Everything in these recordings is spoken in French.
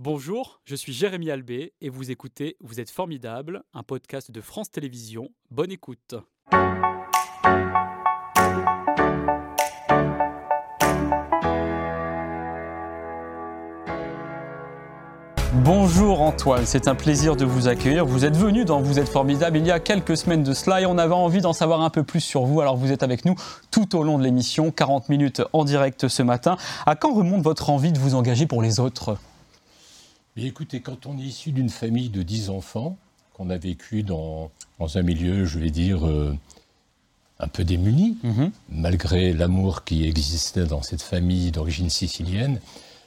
Bonjour, je suis Jérémy Albé et vous écoutez Vous êtes formidable, un podcast de France Télévisions. Bonne écoute. Bonjour Antoine, c'est un plaisir de vous accueillir. Vous êtes venu dans Vous êtes formidable il y a quelques semaines de cela et on avait envie d'en savoir un peu plus sur vous. Alors vous êtes avec nous tout au long de l'émission, 40 minutes en direct ce matin. À quand remonte votre envie de vous engager pour les autres? Écoutez, quand on est issu d'une famille de 10 enfants, qu'on a vécu dans, un milieu, je vais dire, euh, un peu démuni, mhm. malgré l'amour qui existait dans cette famille d'origine sicilienne,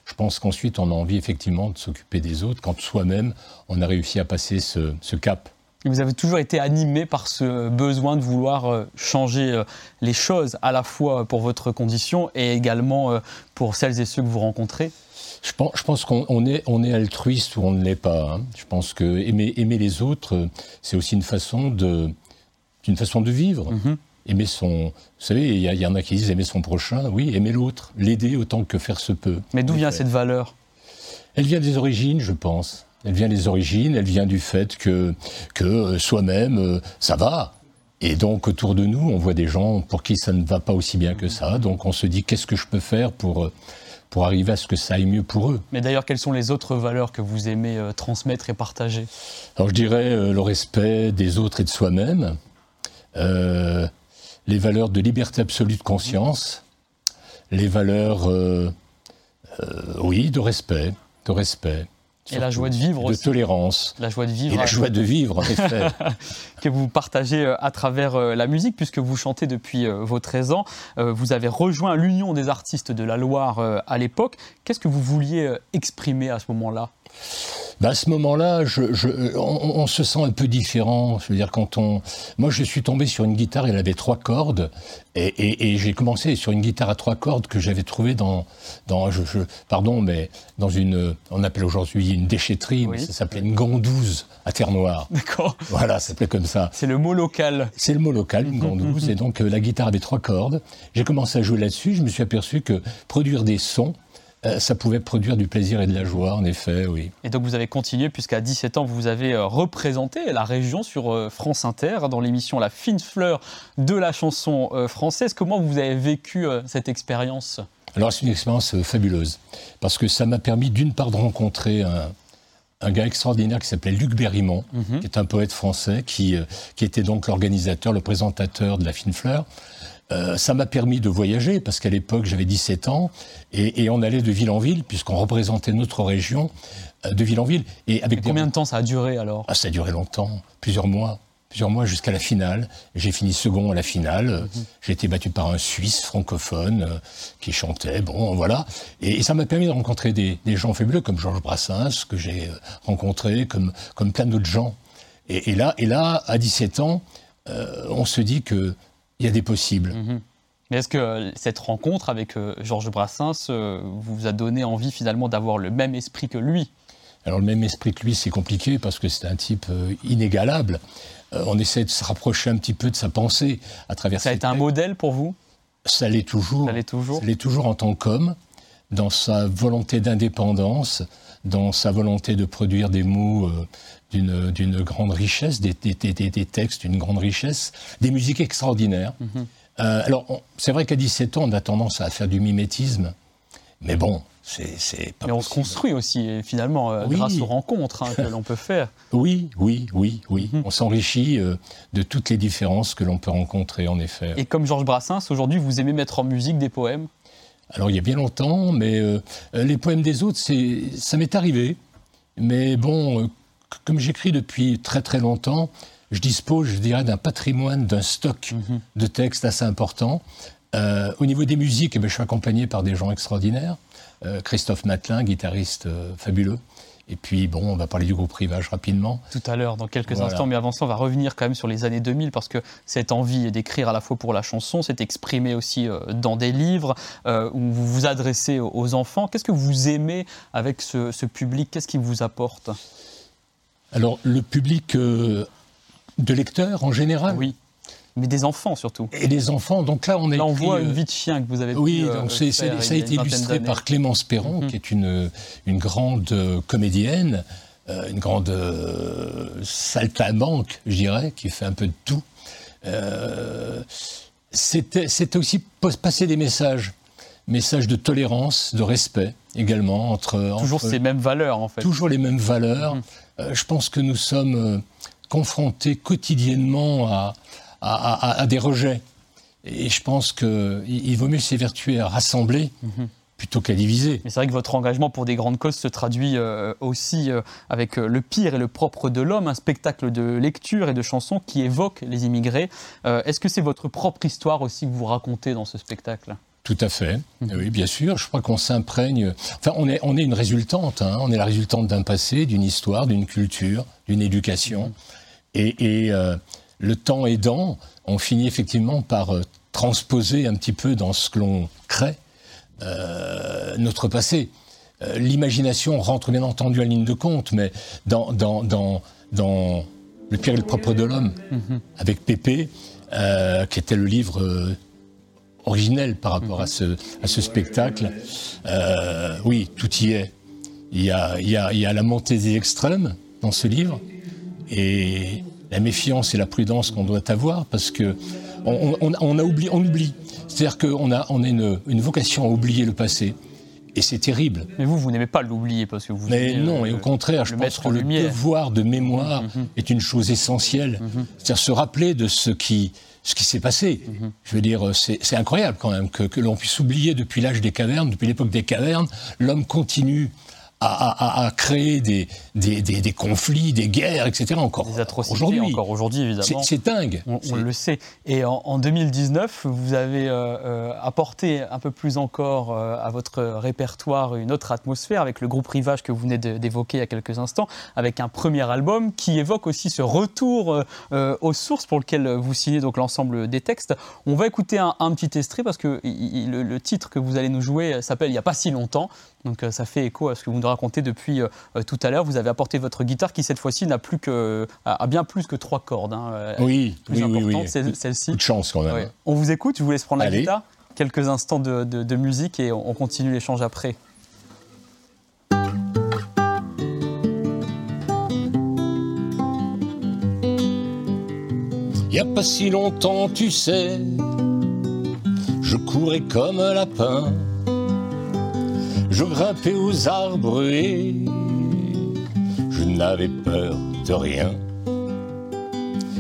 je pense qu'ensuite on a envie effectivement de s'occuper des autres quand soi-même on a réussi à passer ce, cap. Vous avez toujours été animé par ce besoin de vouloir euh, changer euh, les choses, à la fois pour votre condition et également pour celles et ceux que vous rencontrez je pense, je pense qu'on est, on est altruiste ou on ne l'est pas. Hein. Je pense que aimer, aimer les autres, c'est aussi une façon de, une façon de vivre. Mm-hmm. Aimer son. Vous savez, il y, en a qui disent aimer son prochain. Oui, aimer l'autre, l'aider autant que faire se peut. Mais d'où vient cette valeur? Elle vient des origines, je pense. Elle vient des origines, elle vient du fait que, que euh, soi-même, euh, ça va. Et donc autour de nous, on voit des gens pour qui ça ne va pas aussi bien que ça. Donc on se dit qu'est-ce que je peux faire pour euh, pour arriver à ce que ça aille mieux pour eux? Mais d'ailleurs, quelles sont les autres valeurs que vous aimez euh, transmettre et partager? Alors je dirais euh, le respect des autres et de soi-même, euh, les valeurs de liberté absolue de conscience, les valeurs, oui, de respect, de respect. Et la joie de vivre de tolérance. La joie de vivre. Et la joie de vivre, en effet. que vous partagez euh, à travers euh, la musique, puisque vous chantez depuis euh, vos 13 ans. Vous avez rejoint l'Union des artistes de la Loire à l'époque. Qu'est-ce que vous vouliez exprimer à ce moment-là? Bah, à ce moment-là, on, se sent un peu différent. Je veux dire, quand on, moi, je suis tombé sur une guitare, elle avait trois cordes, et, j'ai commencé sur une guitare à trois cordes que j'avais trouvée dans, dans je, pardon, mais dans une, on appelle aujourd'hui une déchetterie, mais ça s'appelait une gondouze à Terre Noire. D'accord. Voilà, ça s'appelait comme ça. C'est le mot local. C'est le mot local, une gondouze, et donc euh, la guitare avait trois cordes. J'ai commencé à jouer là-dessus. Je me suis aperçu que produire des sons euh, ça pouvait produire du plaisir et de la joie, en effet, oui. Et donc vous avez continué, puisqu'à 17 ans, vous avez euh, représenté la région sur euh, France Inter, dans l'émission La fine fleur de la chanson française. Comment vous avez vécu cette expérience? Alors c'est une expérience fabuleuse, parce que ça m'a permis d'une part de rencontrer un, gars extraordinaire qui s'appelait Luc Berrimont, mhm. qui est un poète français, qui, qui était donc l'organisateur, le présentateur de La Fine Fleur. Euh, ça m'a permis de voyager parce qu'à l'époque j'avais 17 ans et, on allait de ville en ville puisqu'on représentait notre région euh, de ville en ville. Et avec combien de temps ça a duré alors? Ah, Ça a duré longtemps, plusieurs mois, plusieurs mois jusqu'à la finale. J'ai fini second à la finale. Mhm. J'ai été battu par un Suisse francophone euh, qui chantait. Bon, voilà. Et, ça m'a permis de rencontrer des, gens fabuleux comme Georges Brassens que j'ai rencontré, comme comme plein d'autres gens. Et, là, et là, à 17 ans, on se dit que il y a des possibles. Mhm. Mais est-ce que euh, cette rencontre avec euh, Georges Brassens euh, vous a donné envie finalement d'avoir le même esprit que lui? Alors le même esprit que lui, c'est compliqué parce que c'est un type inégalable. on essaie de se rapprocher un petit peu de sa pensée à travers. Ça a été un modèle pour vous? Ça l'est toujours. Ça l'est toujours. Ça l'est toujours en tant qu'homme, dans sa volonté d'indépendance, dans sa volonté de produire des mots d'une grande richesse, des, textes d'une grande richesse, des musiques extraordinaires. Mhm. Euh, alors, c'est vrai qu'à 17 ans, on a tendance à faire du mimétisme, mais bon, c'est pas. Mais on se construit aussi, finalement, euh, grâce aux rencontres hein, que l'on peut faire. Oui, oui, oui, oui. Mhm. On s'enrichit euh, de toutes les différences que l'on peut rencontrer, en effet. Et comme Georges Brassens, aujourd'hui, vous aimez mettre en musique des poèmes? Alors, il y a bien longtemps, mais les poèmes des autres, ça m'est arrivé. Mais bon, comme j'écris depuis très très longtemps, je dispose, je dirais, d'un patrimoine, d'un stock mhm. de textes assez important. Euh, au niveau des musiques, eh ben, je suis accompagné par des gens extraordinaires. Euh, Christophe Matelin, guitariste euh, fabuleux. Et puis, bon, on va parler du groupe Rivage rapidement. Tout à l'heure, dans quelques instants. Mais avant ça, on va revenir quand même sur les années 2000 parce que cette envie d'écrire à la fois pour la chanson s'est exprimée aussi dans des livres où vous vous adressez aux enfants. Qu'est-ce que vous aimez avec ce, ce public? Qu'est-ce qui vous apporte? Alors, le public euh, de lecteurs en général? Oui. Mais des enfants surtout. Et des enfants. Donc là, on a. Là, on voit une vie de chien que vous avez. Oui, donc ça a été illustré par Clémence Perron, mhm. qui est une, une grande comédienne, une grande saltabanque, je dirais, qui fait un peu de tout. C'était aussi passer des messages message de tolérance, de respect également entre toujours ces mêmes valeurs en fait. Toujours les mêmes valeurs. Mmh. Euh, je pense que nous sommes euh, confrontés quotidiennement à, à, des rejets. Et je pense qu'il il vaut mieux s'évertuer à rassembler. Mmh. plutôt qu'à diviser. Mais c'est vrai que votre engagement pour des grandes causes se traduit euh, aussi avec Le pire et le propre de l'homme, un spectacle de lecture et de chansons qui évoque les immigrés. Est-ce que c'est votre propre histoire aussi que vous racontez dans ce spectacle? Tout à fait. Mhm. Oui, bien sûr. Je crois qu'on s'imprègne. Enfin, on est, on est une résultante. Hein. On est la résultante d'un passé, d'une histoire, d'une culture, d'une éducation. Mhm. Et, euh, le temps aidant, on finit effectivement par euh, transposer un petit peu dans ce que l'on crée euh, notre passé. L'imagination rentre bien entendu en ligne de compte, mais dans, dans, dans, dans Le pire et le propre de l'homme, mhm. avec Pépé, qui était le livre originel par rapport à, ce, à ce spectacle. Euh, oui, tout y est. Il y, a, il, y a, il y a la montée des extrêmes dans ce livre et la méfiance et la prudence qu'on doit avoir parce que on, on, a oublié, on oublie. C'est-à-dire qu'on a, on a une, une, vocation à oublier le passé. Et c'est terrible. Mais vous, vous n'aimez pas l'oublier parce que vous. Mais non, et au contraire, je pense que le devoir de mémoire mm-hmm. est une chose essentielle. Mm-hmm. C'est-à-dire se rappeler de ce qui, ce qui s'est passé. Mhm. Je veux dire, c'est incroyable quand même que, que l'on puisse oublier depuis l'âge des cavernes, depuis l'époque des cavernes, l'homme continue à, créer des, des, des, conflits, des guerres, etc. Encore des atrocités aujourd'hui. Encore aujourd'hui, évidemment. C'est dingue. On, le sait. Et en, 2019, vous avez euh, euh, apporté un peu plus encore euh, à votre répertoire une autre atmosphère avec le groupe Rivage que vous venez d'évoquer il y a quelques instants, avec un premier album qui évoque aussi ce retour aux sources pour lequel vous signez donc l'ensemble des textes. On va écouter un, petit extrait parce que le, le, titre que vous allez nous jouer s'appelle Il n'y a pas si longtemps. Donc ça fait écho à ce que vous nous racontez depuis euh, tout à l'heure. Vous avez apporté votre guitare qui cette fois-ci n'a plus que a bien plus que trois cordes. Hein. Oui, plus oui, oui, celle-ci. de chance quand même. On vous écoute. Je vous laisse prendre la guitare. Quelques instants de, musique et on, continue l'échange après. Il n'y a pas si longtemps, tu sais, je courais comme un lapin je grimpais aux arbres et je n'avais peur de rien.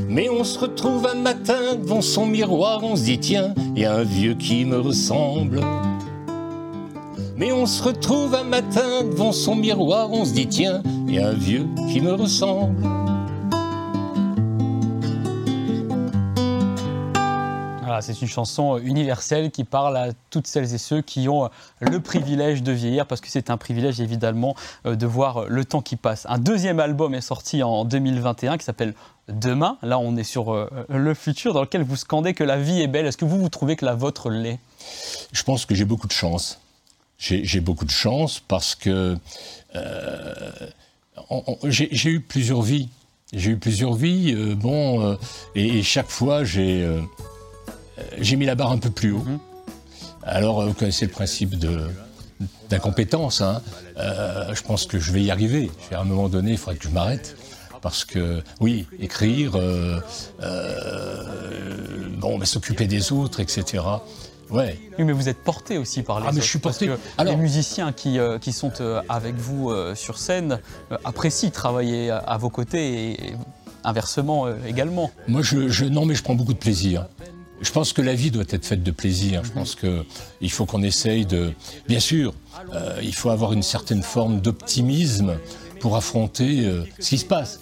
Mais on se retrouve un matin devant son miroir, on se dit tiens, y a un vieux qui me ressemble. Mais on se retrouve un matin devant son miroir, on se dit tiens, y a un vieux qui me ressemble. C'est une chanson universelle qui parle à toutes celles et ceux qui ont le privilège de vieillir, parce que c'est un privilège évidemment euh, de voir le temps qui passe. Un deuxième album est sorti en 2021 qui s'appelle Demain. Là, on est sur euh, le futur, dans lequel vous scandez que la vie est belle. Est-ce que vous, vous trouvez que la vôtre l'est? Je pense que j'ai beaucoup de chance. J'ai beaucoup de chance parce que euh, j'ai eu plusieurs vies. J'ai eu plusieurs vies, bon, et, chaque fois j'ai j'ai mis la barre un peu plus haut. Alors, euh, vous connaissez le principe de d'incompétence. Hein. Euh, je pense que je vais y arriver. À un moment donné, il faudrait que je m'arrête. Parce que, oui, écrire, bon, mais s'occuper des autres, etc. Ouais. Oui, mais vous êtes porté aussi par les ah, mais je suis porté. Parce que les musiciens qui, qui sont avec vous sur scène apprécient travailler à, vos côtés et, inversement également. Moi, je, je, non, mais je prends beaucoup de plaisir. Je pense que la vie doit être faite de plaisir. Je pense qu'il faut qu'on essaye de... Bien sûr, euh, il faut avoir une certaine forme d'optimisme pour affronter euh, ce qui se passe.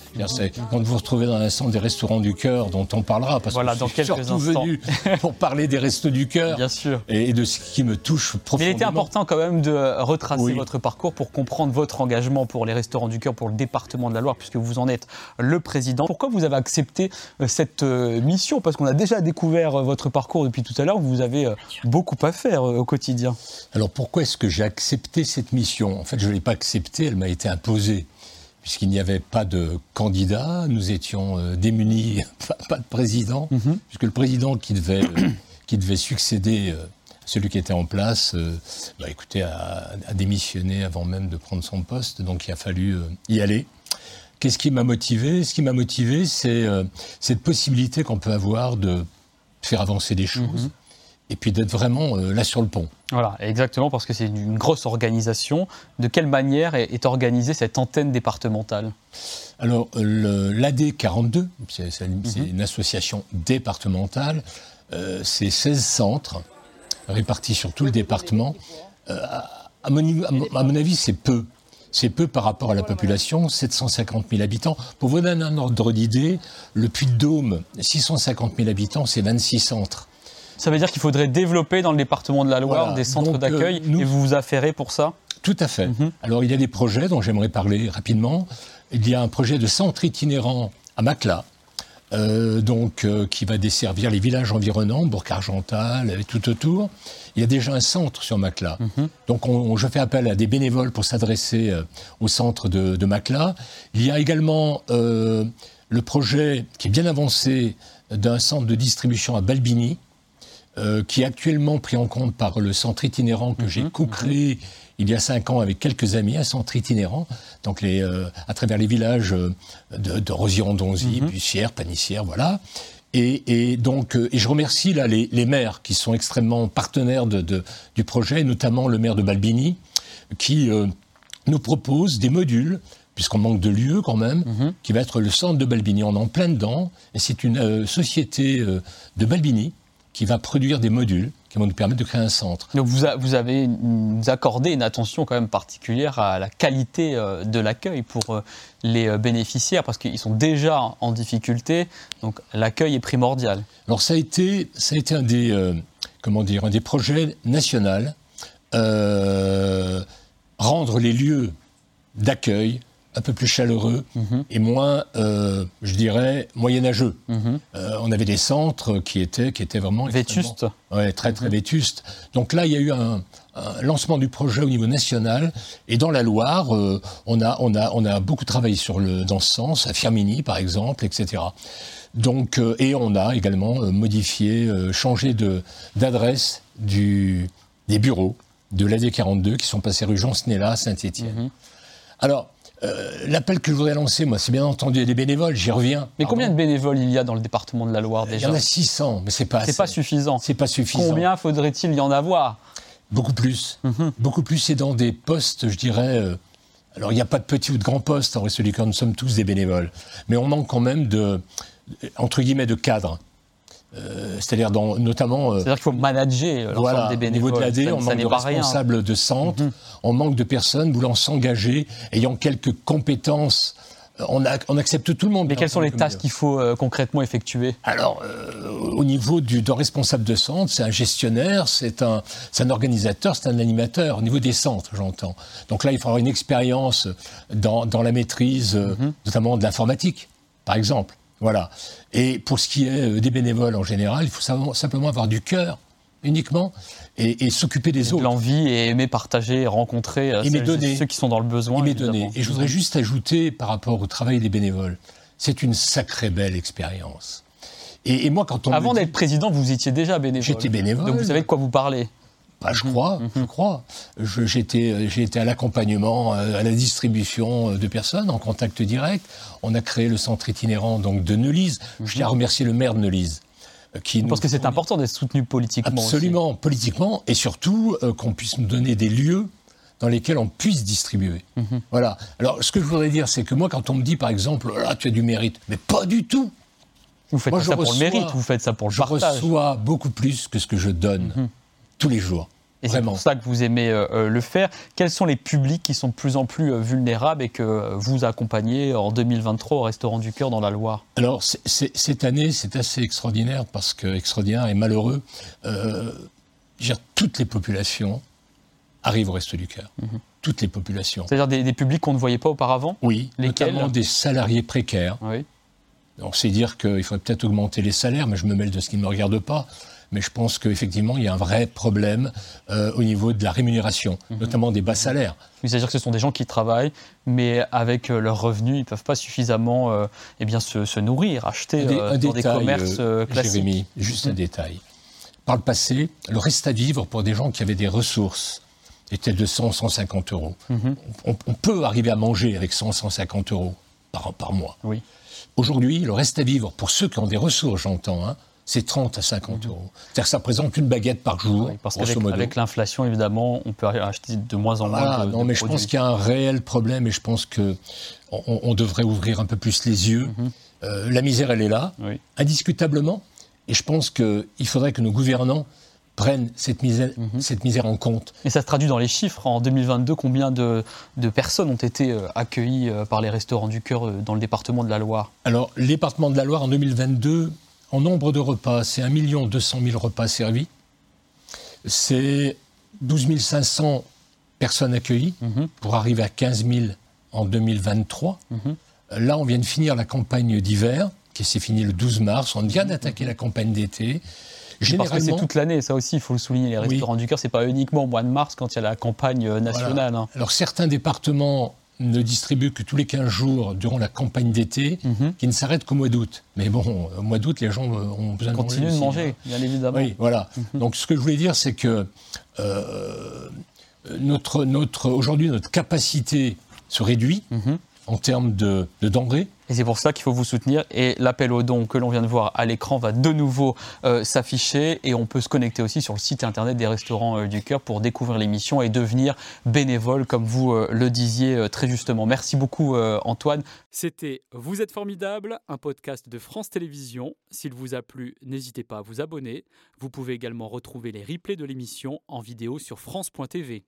Quand vous vous retrouvez dans centre des restaurants du cœur, dont on parlera, parce voilà, que je suis surtout venu pour parler des restos du cœur Et, de ce qui me touche profondément. Mais il était important quand même de retracer votre parcours pour comprendre votre engagement pour les restaurants du cœur, pour le département de la Loire, puisque vous en êtes le président. Pourquoi vous avez accepté euh, cette euh, mission? Parce qu'on a déjà découvert votre parcours depuis tout à l'heure, vous avez beaucoup à faire au quotidien. Alors pourquoi est-ce que j'ai accepté cette mission? En fait, je ne l'ai pas acceptée, elle m'a été imposée. Puisqu'il n'y avait pas de candidat, nous étions démunis, pas, de président, mhm. puisque le président qui devait, qui devait succéder celui qui était en place, bah, écoutez, a, démissionné avant même de prendre son poste, donc il a fallu y aller. Qu'est-ce qui m'a motivé? Ce qui m'a motivé, c'est cette possibilité qu'on peut avoir de faire avancer des choses. Mhm et puis d'être vraiment euh, là sur le pont. Voilà, exactement, parce que c'est une grosse organisation. De quelle manière est, organisée cette antenne départementale? Alors, l'AD42, c'est mhm. une association départementale, euh, c'est 16 centres répartis sur tout le département. Euh, à, mon, avis, c'est peu. C'est peu par rapport à la population, 750 000 habitants. Pour vous donner un ordre d'idée, le Puy-de-Dôme, 650 000 habitants, c'est 26 centres. Ça veut dire qu'il faudrait développer dans le département de la Loire des centres euh, d'accueil et vous vous affairez pour ça Tout à fait. Mhm. Alors il y a des projets dont j'aimerais parler rapidement. Il y a un projet de centre itinérant à Macla. Euh, donc, euh, qui va desservir les villages environnants, Bourg-Argental et tout autour. Il y a déjà un centre sur Macla. Mhm. Donc, je fais appel à des bénévoles pour s'adresser au centre de, de, Macla. Il y a également le projet qui est bien avancé d'un centre de distribution à Balbini, euh, qui est actuellement pris en compte par le centre itinérant que j'ai mhm, co-créé mhm. il y a cinq ans avec quelques amis, un centre itinérant, donc les, euh, à travers les villages euh, de, de Rosier-en-Donzy, mhm. Bussière, Panissière, voilà. Et, donc, et je remercie là les, maires qui sont extrêmement partenaires de, du projet, notamment le maire de Balbini, qui nous propose des modules puisqu'on manque de lieux quand même, qui va être le centre de Balbini. On est en plein dedans, et c'est une société de Balbini qui va produire des modules qui vont nous permettre de créer un centre. Donc vous, vous avez accordé une attention quand même particulière à la qualité euh, de l'accueil pour euh, les euh, bénéficiaires parce qu'ils sont déjà en difficulté, donc l'accueil est primordial. Alors ça a été, ça a été un des, comment dire, un des projets nationaux, rendre les lieux d'accueil un peu plus chaleureux mhm. et moins, euh, je dirais, moyenâgeux. Mhm. Euh, on avait des centres qui étaient, qui étaient vraiment... Vétustes. Ouais, très très mhm. vétustes. Donc là, il y a eu un, lancement du projet au niveau national. Et dans la Loire, euh, on, a, on, a, on a beaucoup travaillé sur le, dans ce sens, à Firmini par exemple, etc. Donc, et on a également modifié, changé d'adresse des bureaux de l'AD42 qui sont passés rue Jean Snella à Saint-Étienne. Alors, euh, l'appel que je voudrais lancer, moi, c'est bien entendu des bénévoles, j'y reviens. Mais combien de bénévoles il y a dans le département de la Loire déjà Il y en a 600, mais c'est pas C'est pas suffisant. C'est pas suffisant. Combien faudrait-il y en avoir? Beaucoup plus. Mhm. Beaucoup plus, c'est dans des postes, je dirais. Euh, alors, il n'y a pas de petits ou de grands postes, en réalité, nous sommes tous des bénévoles. Mais on manque quand même de, entre guillemets, de cadres. Euh, c'est-à-dire notamment. Euh, C'est-à-dire qu'il faut manager l'ensemble des bénévoles. Au niveau de l'AD, on manque de responsables de centre, mhm. on manque de personnes voulant s'engager, ayant quelques compétences. Euh, on, on, accepte tout le monde. Mais quelles sont les tâches qu'il faut concrètement effectuer? Alors, au niveau du responsable de centre, c'est un gestionnaire, c'est un, un, organisateur, c'est un animateur. Au niveau des centres, j'entends. Donc là, il faut avoir une expérience dans, dans, la maîtrise, mhm. notamment de l'informatique, par exemple. Voilà. Et pour ce qui est euh, des bénévoles en général, il faut simplement avoir du cœur uniquement et, s'occuper des autres. L'envie et aimer partager, rencontrer euh, ceux, qui sont dans le besoin. Et, et je voudrais juste ajouter par rapport au travail des bénévoles, c'est une sacrée belle expérience. Et, moi, quand on Avant d'être président, vous étiez déjà bénévole. J'étais bénévole. Donc vous savez de quoi vous parlez. Bah, je crois, mhm. je crois. J'ai été à l'accompagnement, euh, à la distribution euh, de personnes en contact direct. On a créé le centre itinérant donc de Neulise. Je tiens à remercier le maire de Neulise. Euh, qui Parce que c'est important d'être soutenu politiquement. Absolument, politiquement, et surtout qu'on puisse nous donner des lieux dans lesquels on puisse distribuer. Mhm. Voilà. Alors, ce que je voudrais dire, c'est que moi, quand on me dit, par exemple, là, tu as du mérite, mais pas du tout. Vous faites ça pour le mérite, vous faites ça pour le partage. Je reçois beaucoup plus que ce que je donne. Tous les jours. Et c'est pour ça que vous aimez euh, euh, le faire. Quels sont les publics qui sont de plus en plus euh, vulnérables et que vous accompagnez en 2023 au Restaurant du Cœur dans la Loire? Alors, cette année, c'est assez extraordinaire parce que extraordinaire et malheureux. toutes les populations arrivent au Resto du Cœur. Mhm. Toutes les populations. C'est-à-dire des, publics qu'on ne voyait pas auparavant? Oui, Lesquels? notamment des salariés précaires. Oui. C'est dire qu'il faudrait peut-être augmenter les salaires, mais je me mêle de ce qui ne me regarde pas. mais je pense qu'effectivement, il y a un vrai problème euh, au niveau de la rémunération, mhm. notamment des bas salaires. C'est-à-dire que ce sont des gens qui travaillent, mais avec euh, leurs revenus, ils ne peuvent pas suffisamment euh, eh bien, se, nourrir, acheter dans des commerces classiques. Jérémy, juste un mhm. détail. Par le passé, le reste à vivre pour des gens qui avaient des ressources était de 100, 150 euros. Mhm. On, peut arriver à manger avec 100, 150 euros par, par mois. Oui. Aujourd'hui, le reste à vivre, pour ceux qui ont des ressources, j'entends, hein, c'est 30 à 50 mhm. euros. C'est-à-dire que ça représente une baguette par jour. parce qu'avec l'inflation, évidemment, on peut acheter de moins en moins de, Non, mais je pense qu'il y a un réel problème et je pense qu'on on devrait ouvrir un peu plus les yeux. Mhm. Euh, la misère, elle est là, indiscutablement. Et je pense qu'il faudrait que nos gouvernants prennent cette misère, mhm. cette misère en compte. Et ça se traduit dans les chiffres. En 2022, combien de, de personnes ont été euh, accueillies euh, par les restaurants du cœur euh, dans le département de la Loire? Alors, le département de la Loire, en 2022, en nombre de repas, c'est 1 200 000 repas servis. C'est 12 500 personnes accueillies mhm. pour arriver à 15 000 en 2023. Mhm. Là, on vient de finir la campagne d'hiver, qui s'est finie le 12 mars. On vient d'attaquer la campagne d'été. Généralement, Parce que c'est toute l'année, ça aussi, il faut le souligner. Les restaurants du cœur, c'est pas uniquement au mois de mars quand il y a la campagne euh, nationale. Hein. Alors certains départements ne distribuent que tous les 15 jours durant la campagne d'été, mhm. qui ne s'arrête qu'au mois d'août. Mais bon, au mois d'août, les gens euh, ont besoin de manger. Continuent de manger, bien évidemment. Oui, voilà. Mhm. Donc ce que je voulais dire, c'est que euh, notre, notre, aujourd'hui, notre capacité se réduit. Mhm en termes de, denrées. Et c'est pour ça qu'il faut vous soutenir. Et l'appel aux dons que l'on vient de voir à l'écran va de nouveau euh, s'afficher. Et on peut se connecter aussi sur le site internet des Restaurants euh, du Cœur pour découvrir l'émission et devenir bénévole, comme vous euh, le disiez très justement. Merci beaucoup, Antoine. C'était Vous êtes formidable, un podcast de France Télévisions. S'il vous a plu, n'hésitez pas à vous abonner. Vous pouvez également retrouver les replays de l'émission en vidéo sur France.tv.